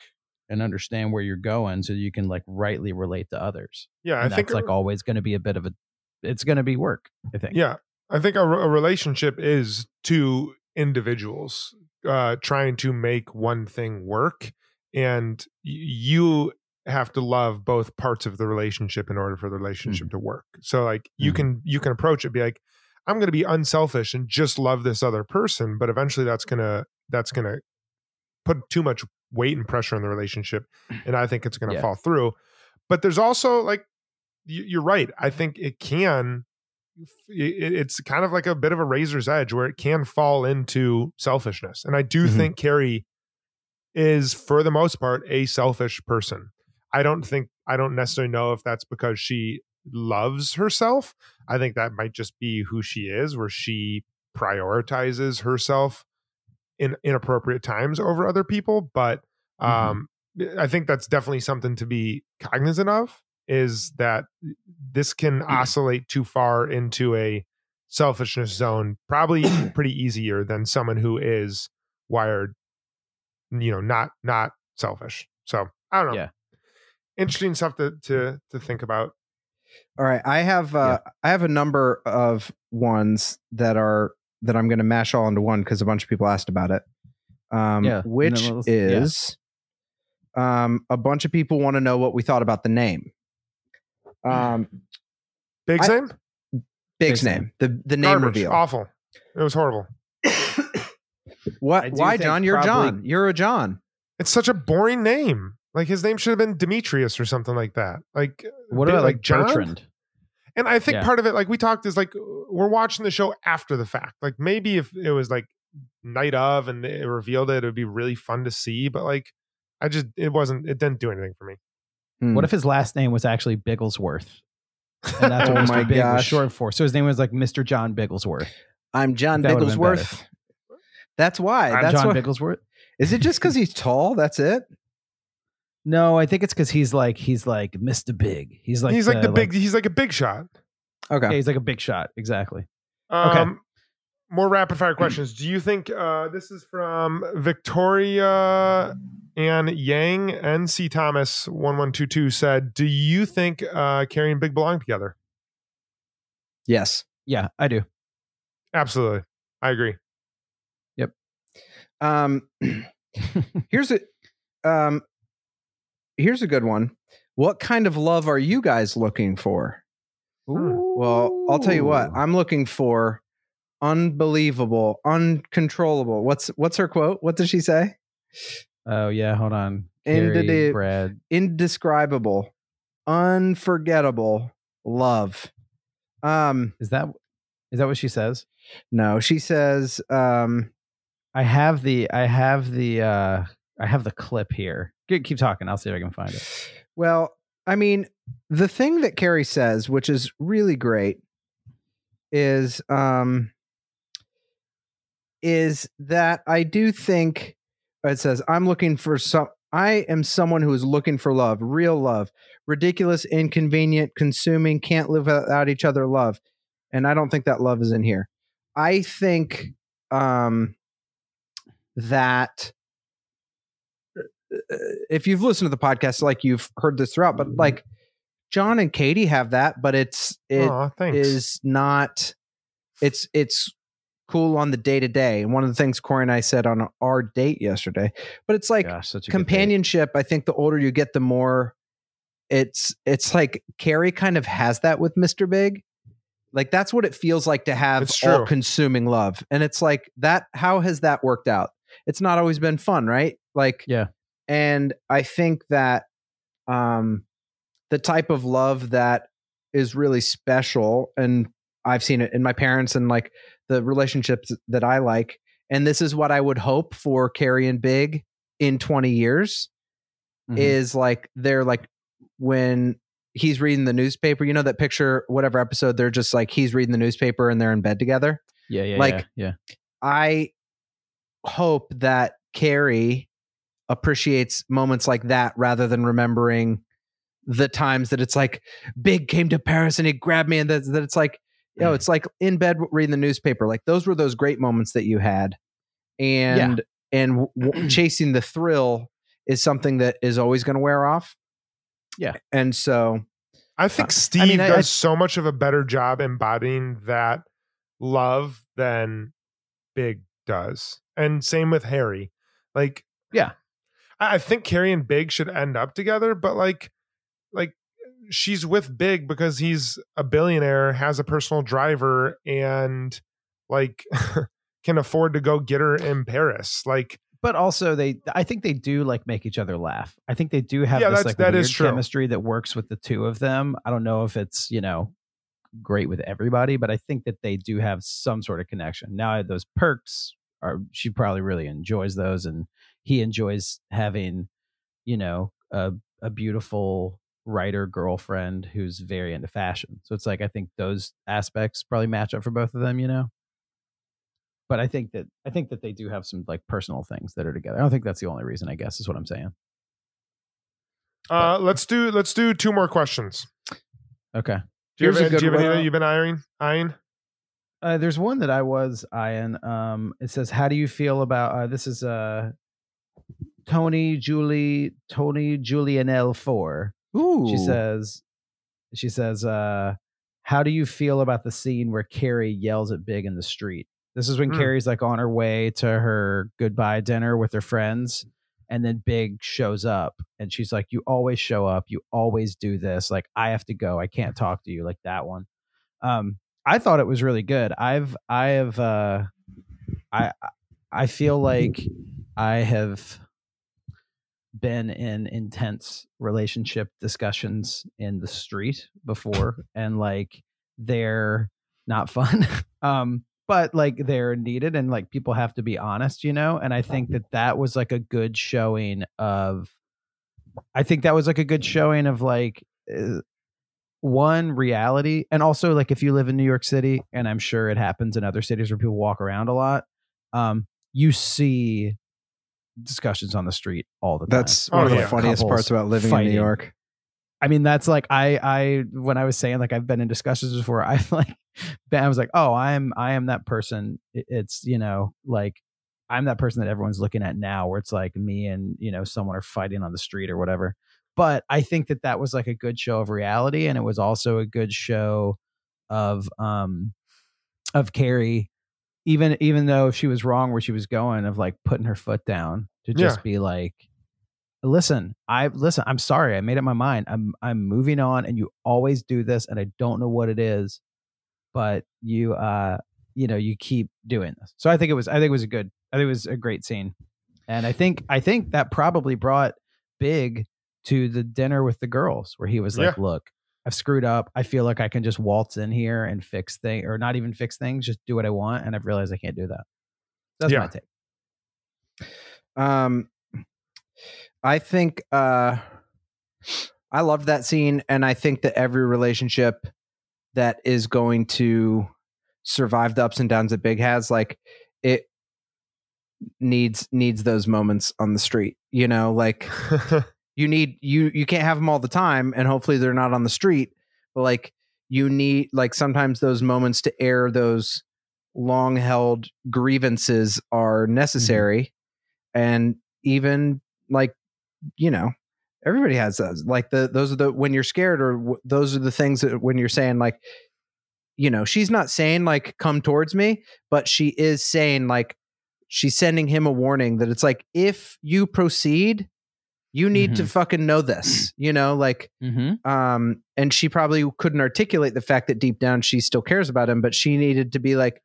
and understand where you're going so you can like rightly relate to others. yeah. I And think like always going to be a bit of a it's going to be work, I think. Yeah, I think a, re- a relationship is two individuals uh, trying to make one thing work, and you have to love both parts of the relationship in order for the relationship to work. So, like, you Mhm. can you can approach it be like, I'm going to be unselfish and just love this other person, but eventually that's gonna that's gonna put too much weight and pressure on the relationship, and I think it's going to Yeah. fall through. But there's also like you're right. I think it can. It- It's kind of like a bit of a razor's edge where it can fall into selfishness, and I do Mhm. think Carrie is, for the most part, a selfish person. I don't think I don't necessarily know if that's because she loves herself. I think that might just be who she is, where she prioritizes herself in inappropriate times over other people. But um, I think that's definitely something to be cognizant of is that this can oscillate too far into a selfishness zone, probably <coughs> pretty easier than someone who is wired, you know, not not selfish. So I don't know. Yeah. Interesting stuff to to to think about. All right, I have uh, I have a number of ones that are that I'm going to mash all into one because a bunch of people asked about it. Um, Yeah, which let's- yeah. is um, a bunch of people want to know what we thought about the name. Um, <laughs> Big's I- name? Big's Big's name, the the name Garbage. reveal. Awful. It was horrible. What? Why, John? You're probably- John. You're a John. It's such a boring name. Like his name should have been Demetrius or something like that. Like What bit about like John? Bertrand? And I think Yeah. part of it, like we talked, is like we're watching the show after the fact. Like maybe if it was like night of and it revealed it, it would be really fun to see. But like, I just it wasn't. It didn't do anything for me. Hmm. What if his last name was actually Bigglesworth? And that's what Oh Mr. my Big was short for. So his name was like Mr. John Bigglesworth. I'm John That Bigglesworth? That's why. I'm That's John what, Bigglesworth. Is it just because he's <laughs> tall? That's it. No, I think it's because he's like he's like Mr. Big. He's like he's like the big. he's like a big shot. Okay. yeah, he's like a big shot. Exactly. Um, Okay. More rapid fire questions. Do you think uh, this is from Victoria and Yang NC Thomas one one two two said? Do you think uh, Carrie and Big belong together? Yes. Yeah, I do. Absolutely, I agree. Yep. Um, <clears throat> here's a um, here's a good one. What kind of love are you guys looking for? Well, I'll tell you what. I'm looking for unbelievable, uncontrollable. What's what's her quote? What does she say? Oh yeah, hold on. Carrie, Brad. Indescribable, unforgettable love. Um, Is that is that what she says? no, she says, um, I have the I have the uh I have the clip here. Keep keep talking. I'll see if I can find it. Well, I mean, the thing that Carrie says, which is really great, is um is that I do think it says I'm looking for some I am someone who is looking for love, real love, ridiculous, inconvenient, consuming, can't live without each other love. And I don't think that love is in here. I think um that uh, if you've listened to the podcast, like you've heard this throughout, but like Jon and Katie have that, but it's it Aw, thanks. is not it's it's cool on the day to day. And one of the things Cory and I said on our date yesterday, but it's like Gosh, companionship. I think the older you get, the more it's it's like Carrie kind of has that with Mr. Big. Like that's what it feels like to have all consuming love. And it's like that how has that worked out? It's not always been fun, right? Like Yeah. And I think that um the type of love that is really special and I've seen it in my parents and like the relationships that I like and this is what I would hope for Carrie and Big in 20 years Mhm. is like they're like when he's reading the newspaper you know that picture whatever episode they're just like he's reading the newspaper and they're in bed together yeah, yeah, like- yeah, I hope that Carrie appreciates moments like that rather than remembering the times that it's like Big came to Paris and he grabbed me, and that, that it's like, you know, it's like in bed reading the newspaper. Like those were those great moments that you had, and and w- <clears throat> chasing the thrill is something that is always going to wear off. Yeah. and so I think Uh, Steve I mean, I- does I- so much of a better job embodying that love than Big does. And same with Harry. Like, Yeah. I, I think Carrie and Big should end up together, but like, like she's with Big because he's a billionaire, has a personal driver, and like <laughs> can afford to go get her in Paris. Like, but also they i think they do like make each other laugh. I think they do have Yeah, this like that weird chemistry that works with the two of them. I don't know if it's you know great with everybody but i think that they do have some sort of connection. Now those perks are she probably really enjoys those and he enjoys having you know a, a beautiful writer girlfriend who's very into fashion so it's like i think those aspects probably match up for both of them you know but I think that I think that they do have some like personal things that are together. I don't think that's the only reason. I guess is what I'm saying. uh, let's do let's do two more questions. Okay. Do you Here's a have, do you have any that you've been eyeing? Eyeing? Uh, there's one that I was eyeing. Um, it says, "How do you feel about?" Uh, this is uh, Tony Julie Tony Julianelle four. Ooh, She says, she says, uh, "How do you feel about the scene where Carrie yells at Big in the street?" This is when Hmm. Carrie's like on her way to her goodbye dinner with her friends, and then Big shows up, and she's like, "You always show up. You always do this. Like I have to go. I can't talk to you." Like that one. Um, I thought it was really good. I've I have uh, I I feel like I have been in intense relationship discussions in the street <laughs> before and like they're not fun <laughs> um but like they're needed and like people have to be honest you know and i think that that was like a good showing of i think that was like a good showing of like uh, one reality and also like if you live in new york city and i'm sure it happens in other cities where people walk around a lot um you see discussions on the street all the time that's Oh, one of the yeah. funniest Couples parts about living in. New York. I mean, that's like I I when I was saying like I've been in discussions before, <laughs> I like been- I was like, oh, I'm I am that person. It's you know like I'm that person that everyone's looking at now, where it's like me and you know someone are fighting on the street or whatever. But I think that that was like a good show of reality, and it was also a good show of um of Carrie, even even though she was wrong where she was going, of like putting her foot down to just Yeah. be like, listen i listen i'm sorry i made up my mind i'm i'm moving on and you always do this and i don't know what it is but you uh you know you keep doing this so i think it was i think it was a good i think it was a great scene and i think i think that probably brought big to the dinner with the girls where he was like Yeah. look i've screwed up i feel like i can just waltz in here and fix things or not even fix things just do what i want and i've realized i can't do that that's Yeah. my take Um, I think uh, I loved that scene, and I think that every relationship that is going to survive the ups and downs that Big has, like it needs needs those moments on the street. You know, like <laughs> you need you you can't have them all the time, and hopefully they're not on the street. But like you need like sometimes those moments to air those long held grievances are mm-hmm. necessary and even like you know everybody has those like the those are the when you're scared or w- those are the things that when you're saying like you know she's not saying like come towards me but she is saying like she's sending him a warning that it's like if you proceed you need to fucking know this you know like mm-hmm. um and she probably couldn't articulate the fact that deep down she still cares about him but she needed to be like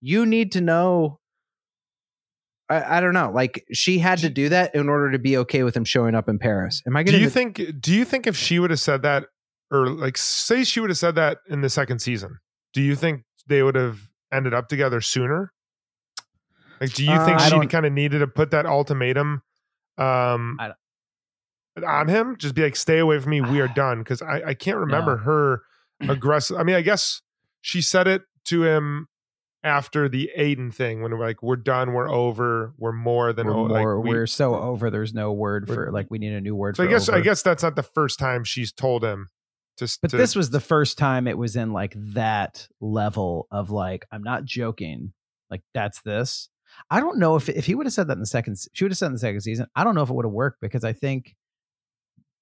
you need to know I, I don't know like she had to do that in order to be okay with him showing up in paris. Am i do gonna you think do you think if she would have said that or like say she would have said that in the second season do you think they would have ended up together sooner? Like do you Uh, think I she kind of needed to put that ultimatum um I on him just be like stay away from me we are <sighs> done because I, I can't remember her <clears throat> aggressive i mean i guess she said it to him after the Aidan thing when we're like we're done, we're over, we're more than we're, o- like, more, we- we're so over. There's no word for like we need a new word. So I guess I guess that's not the first time she's told him to. But to- this was the first time it was in like that level of like I'm not joking. Like that's this. I don't know if if he would have said that in the second, she would have said in the second season. I don't know if it would have worked because I think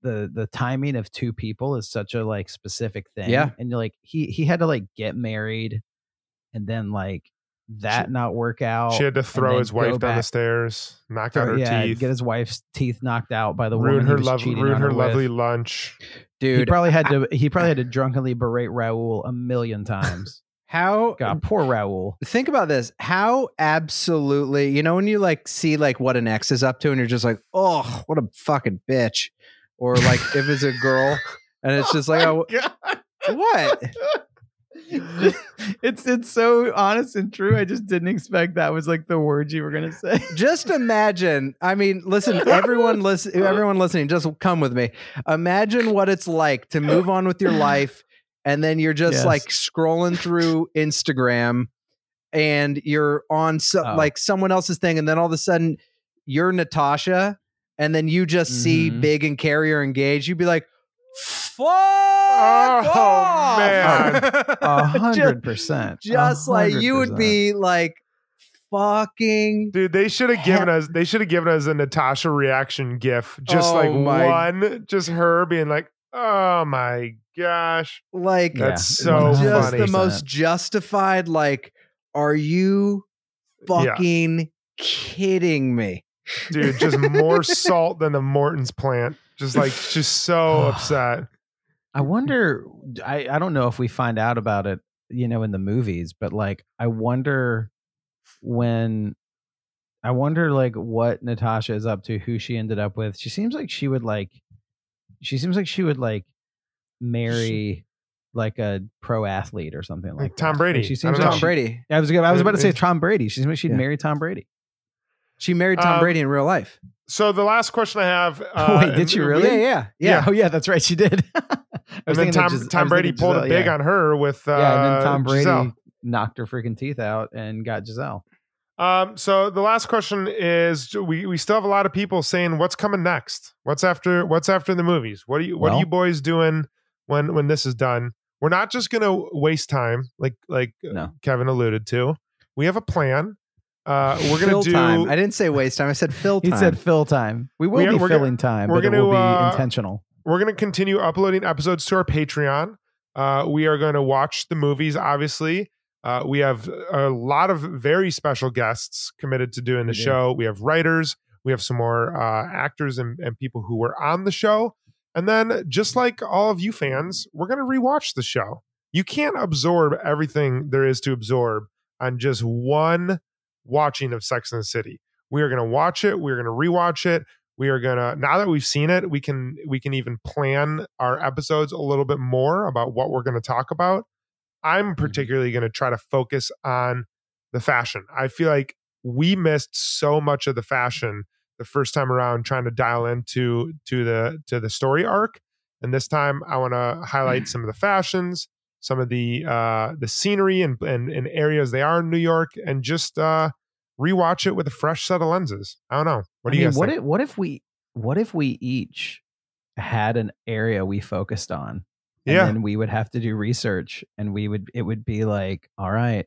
the the timing of two people is such a like specific thing. Yeah. and you're like he he had to like get married, and then like that not work out. she had to throw his wife down the stairs, knock out her yeah, teeth, get his wife's teeth knocked out by the ruin woman he her cheating ruin her with. lovely lunch. He Dude, probably had to. He probably had to drunkenly berate Raul a million times. <laughs> how God, poor Raul. think about this how absolutely you know when you like see like what an ex is up to and you're just like oh what a fucking bitch or like if it's a girl and it's <laughs> oh just like oh, what <laughs> it's it's so honest and true. I just didn't expect that was like the words you were gonna say. just imagine i mean listen <laughs> everyone listen everyone listening just come with me imagine what it's like to move on with your life and then you're just Yes. like scrolling through instagram and you're on so, Oh. like someone else's thing and then all of a sudden you're natasha and then you just see Mhm. big and Carrier are engaged you'd be like fuck Oh, off. man. <laughs> <laughs> A hundred percent. just like you would be like fucking Dude, they should have given us they should have given us a Natasha reaction gif. Just Oh like my- one, just her being like, oh my gosh. like Yeah. That's so just funny. the most justified like are you Yeah. fucking kidding me Dude, just more salt than the Morton's plant. Just like just so <sighs> upset. I wonder. I I don't know if we find out about it, you know, in the movies, but like I wonder when. I wonder like what Natasha is up to, who she ended up with. She seems like she would like. She seems like she would like marry like a pro athlete or something like, Like Tom. Brady. Like, she seems like tom she- brady I was I was about to say Tom Brady. She seems like she'd Yeah. marry Tom Brady. She married tom Um, brady in real life So the last question I have uh, <laughs> Wait, did she really? yeah yeah Yeah. yeah Oh yeah, that's right. She did. <laughs> And then Tom, Gis- Tom Brady thinking pulled Gisele, a big yeah. on her with uh, yeah, and then Tom Brady Gisele. knocked her freaking teeth out and got Gisele. Um, so the last question is we, we still have a lot of people saying what's coming next? What's after what's after the movies? What are you what are you boys doing when when this is done? We're not just gonna waste time like like uh, No. Kevin alluded to. We have a plan. Uh we're gonna fill do time i didn't say waste time i said fill time. He said fill time. We will We- be we're gonna- filling time, we're but gonna, will be uh, intentional. we're going to continue uploading episodes to our Patreon. Uh, we are going to watch the movies, obviously. Uh, we have a lot of very special guests committed to doing the We do. show. We have writers, we have some more uh, actors and, and people who were on the show. And then, just like all of you fans, we're going to rewatch the show. You can't absorb everything there is to absorb on just one watching of Sex and the City. We are going to watch it. We're going to rewatch it we are gonna now that we've seen it we can we can even plan our episodes a little bit more about what we're going to talk about i'm particularly going to try to focus on the fashion i feel like we missed so much of the fashion the first time around trying to dial into to the to the story arc and this time i want to highlight some of the fashions some of the uh the scenery and, and and areas they are in new york and just uh rewatch it with a fresh set of lenses i don't know what I do you mean, guys what think? if what if we what if we each had an area we focused on? And Yeah. then we would have to do research and we would it would be like, all right,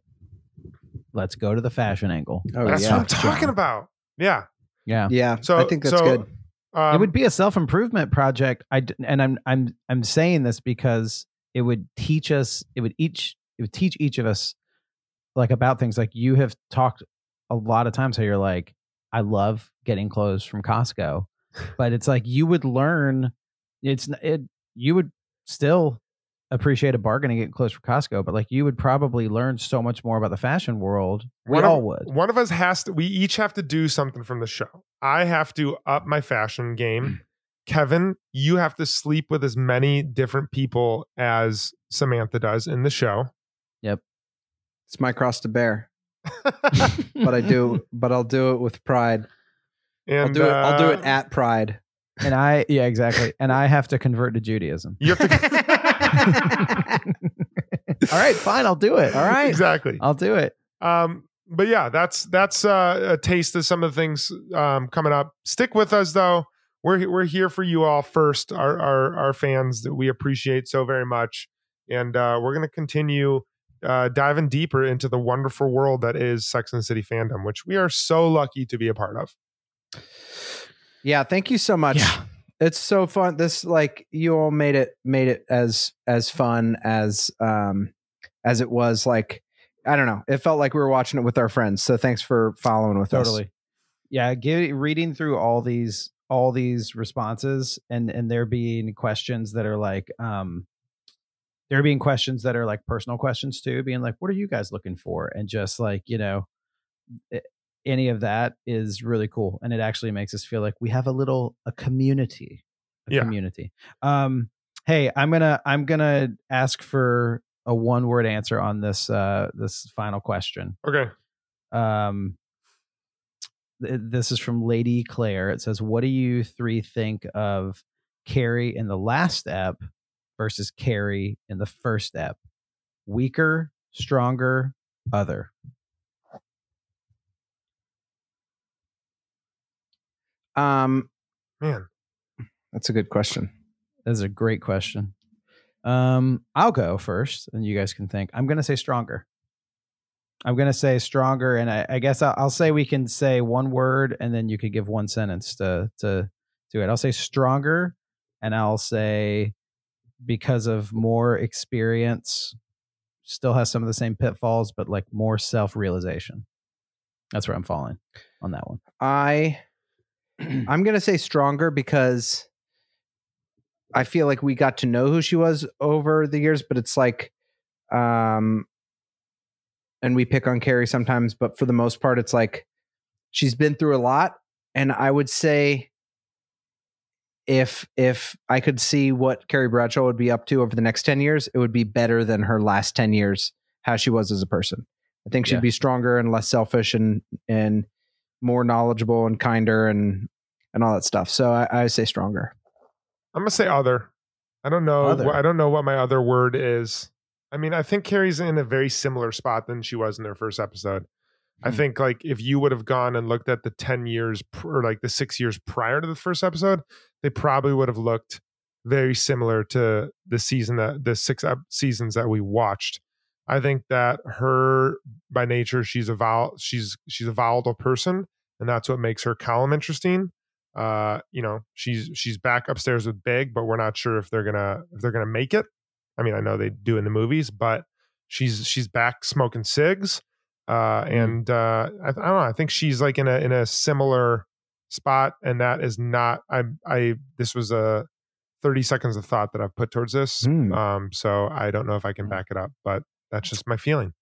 let's go to the fashion angle. oh That's yeah what I'm talking about. Yeah. Yeah. yeah So i think that's so, good Um, it would be a self-improvement project. I d- and I'm I'm I'm saying this because it would teach us it would each it would teach each of us like about things like you have talked a lot of times how you're like I love getting clothes from Costco. <laughs> But it's like you would learn it's it you would still appreciate a bargain and get clothes from Costco, but like you would probably learn so much more about the fashion world. We one all of, would. One of us has to. We each have to do something from the show. I have to up my fashion Mm. game. Kevin, you have to sleep with as many different people as Samantha does in the show. Yep. It's my cross to bear but i do <laughs> but i'll do it with pride and i'll do it i'll do it uh, at pride And I yeah, exactly. And I have to convert to Judaism. You have to. <laughs> All right, fine, I'll do it. all right exactly. I'll do it. Um, but yeah, that's that's uh, a taste of some of the things um, coming up. Stick with us though. We're we're here for you all first, our our, our fans that we appreciate so very much, and uh, we're going to continue uh, diving deeper into the wonderful world that is Sex and the City fandom, which we are so lucky to be a part of. Yeah, thank you so much. Yeah. It's so fun. This like you all made it made it as as fun as um as it was like I don't know. It felt like we were watching it with our friends. So thanks for following with us. totally yeah give, reading through all these all these responses and and there being questions that are like um there being questions that are like personal questions too being like what are you guys looking for and just like you know eh, any of that is really cool and it actually makes us feel like we have a little a community a Yeah. community um hey i'm gonna i'm gonna ask for a one word answer on this uh this final question Okay. um th- this is from lady claire it says what do you three think of carrie in the last ep versus Carrie in the first step. weaker stronger other Um Man. that's a good question. that's a great question um i'll go first and you guys can think i'm gonna say stronger i'm gonna say stronger and i, I guess I'll, I'll say we can say one word and then you could give one sentence to to to it i'll say stronger and i'll say because of more experience still has some of the same pitfalls but like more self-realization that's where i'm falling on that one I <clears throat> I'm gonna say stronger because I feel like we got to know who she was over the years, but it's like um and we pick on Carrie sometimes, but for the most part it's like she's been through a lot. And I would say if if I could see what Carrie Bradshaw would be up to over the next 10 years, it would be better than her last 10 years, how she was as a person. I think she'd Yeah. be stronger and less selfish and and more knowledgeable and kinder and and all that stuff. So I, I would say stronger. I'm gonna say other. I don't know. Other. I don't know what my other word is. I mean, I think Carrie's in a very similar spot than she was in her first episode. I Hmm. think like if you would have gone and looked at the 10 years pr- or like the 6 years prior to the first episode, they probably would have looked very similar to the season that the six ep- seasons that we watched. I think that her by nature she's a vol- she's she's a volatile person and that's what makes her column interesting uh you know she's she's back upstairs with big but we're not sure if they're gonna if they're gonna make it i mean i know they do in the movies but she's she's back smoking cigs uh and uh I, I don't know i think she's like in a in a similar spot and that is not i i this was a 30 seconds of thought that i've put towards this Hmm. um so i don't know if i can back it up but that's just my feeling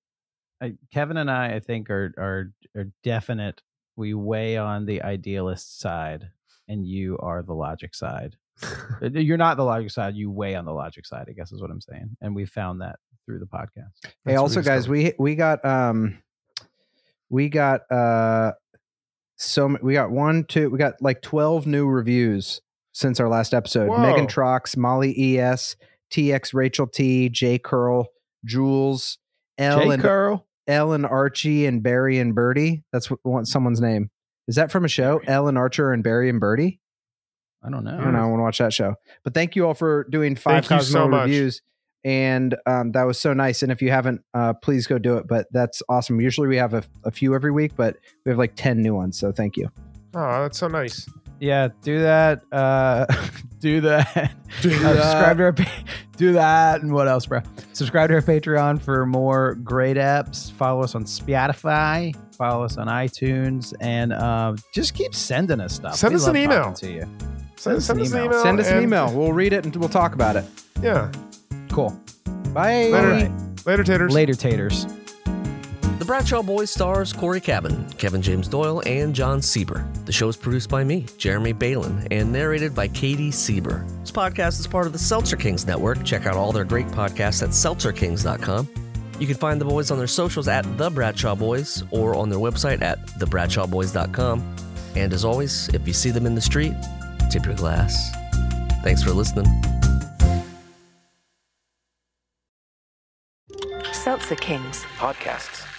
I, Kevin and I, I think, are are are definite. We weigh on the idealist side, and you are the logic side. Uh, <laughs> You're not the logic side. You weigh on the logic side. I guess is what I'm saying, and we found that through the podcast. Hey, That's what also guys, we we got um we got uh so we got one, two, we got like 12 new reviews since our last episode. Whoa. Megan Trox, Molly ES, TX Rachel T, J Curl, Jules, L and Curl. L and Archie and Barry and Birdie. That's what want someone's name. Is that from a show? And Archer and Barry and Birdie? I don't know. I don't know. I want to watch that show. But thank you all for doing five Cosmo so reviews. And um, that was so nice. And if you haven't, uh, please go do it. But that's awesome. Usually we have a, a few every week, but we have like 10 new ones. So thank you. oh that's so nice Yeah, do that. Uh, <laughs> do that. Do Uh, subscribe to our. pa- <laughs> Do that, and what else, bro? Subscribe to our Patreon for more great apps. Follow us on Spotify. Follow us on iTunes, and um, just keep sending us stuff. Send We us an email. To you. send, send us an email Send us an and- email. We'll read it and we'll talk about it. yeah Cool. Bye. Later. Later taters Later, taters. The Bradshaw Boys stars Cory Cavin, Kevin James Doyle, and Jon Sieber. The show is produced by me, Jeremy Balon, and narrated by Katie Sieber. This podcast is part of the Seltzer Kings Network. Check out all their great podcasts at seltzerkings.com. You can find the boys on their socials at The Bradshaw Boys or on their website at thebradshawboys.com. And as always, if you see them in the street, tip your glass. Thanks for listening. Seltzer Kings. Podcasts.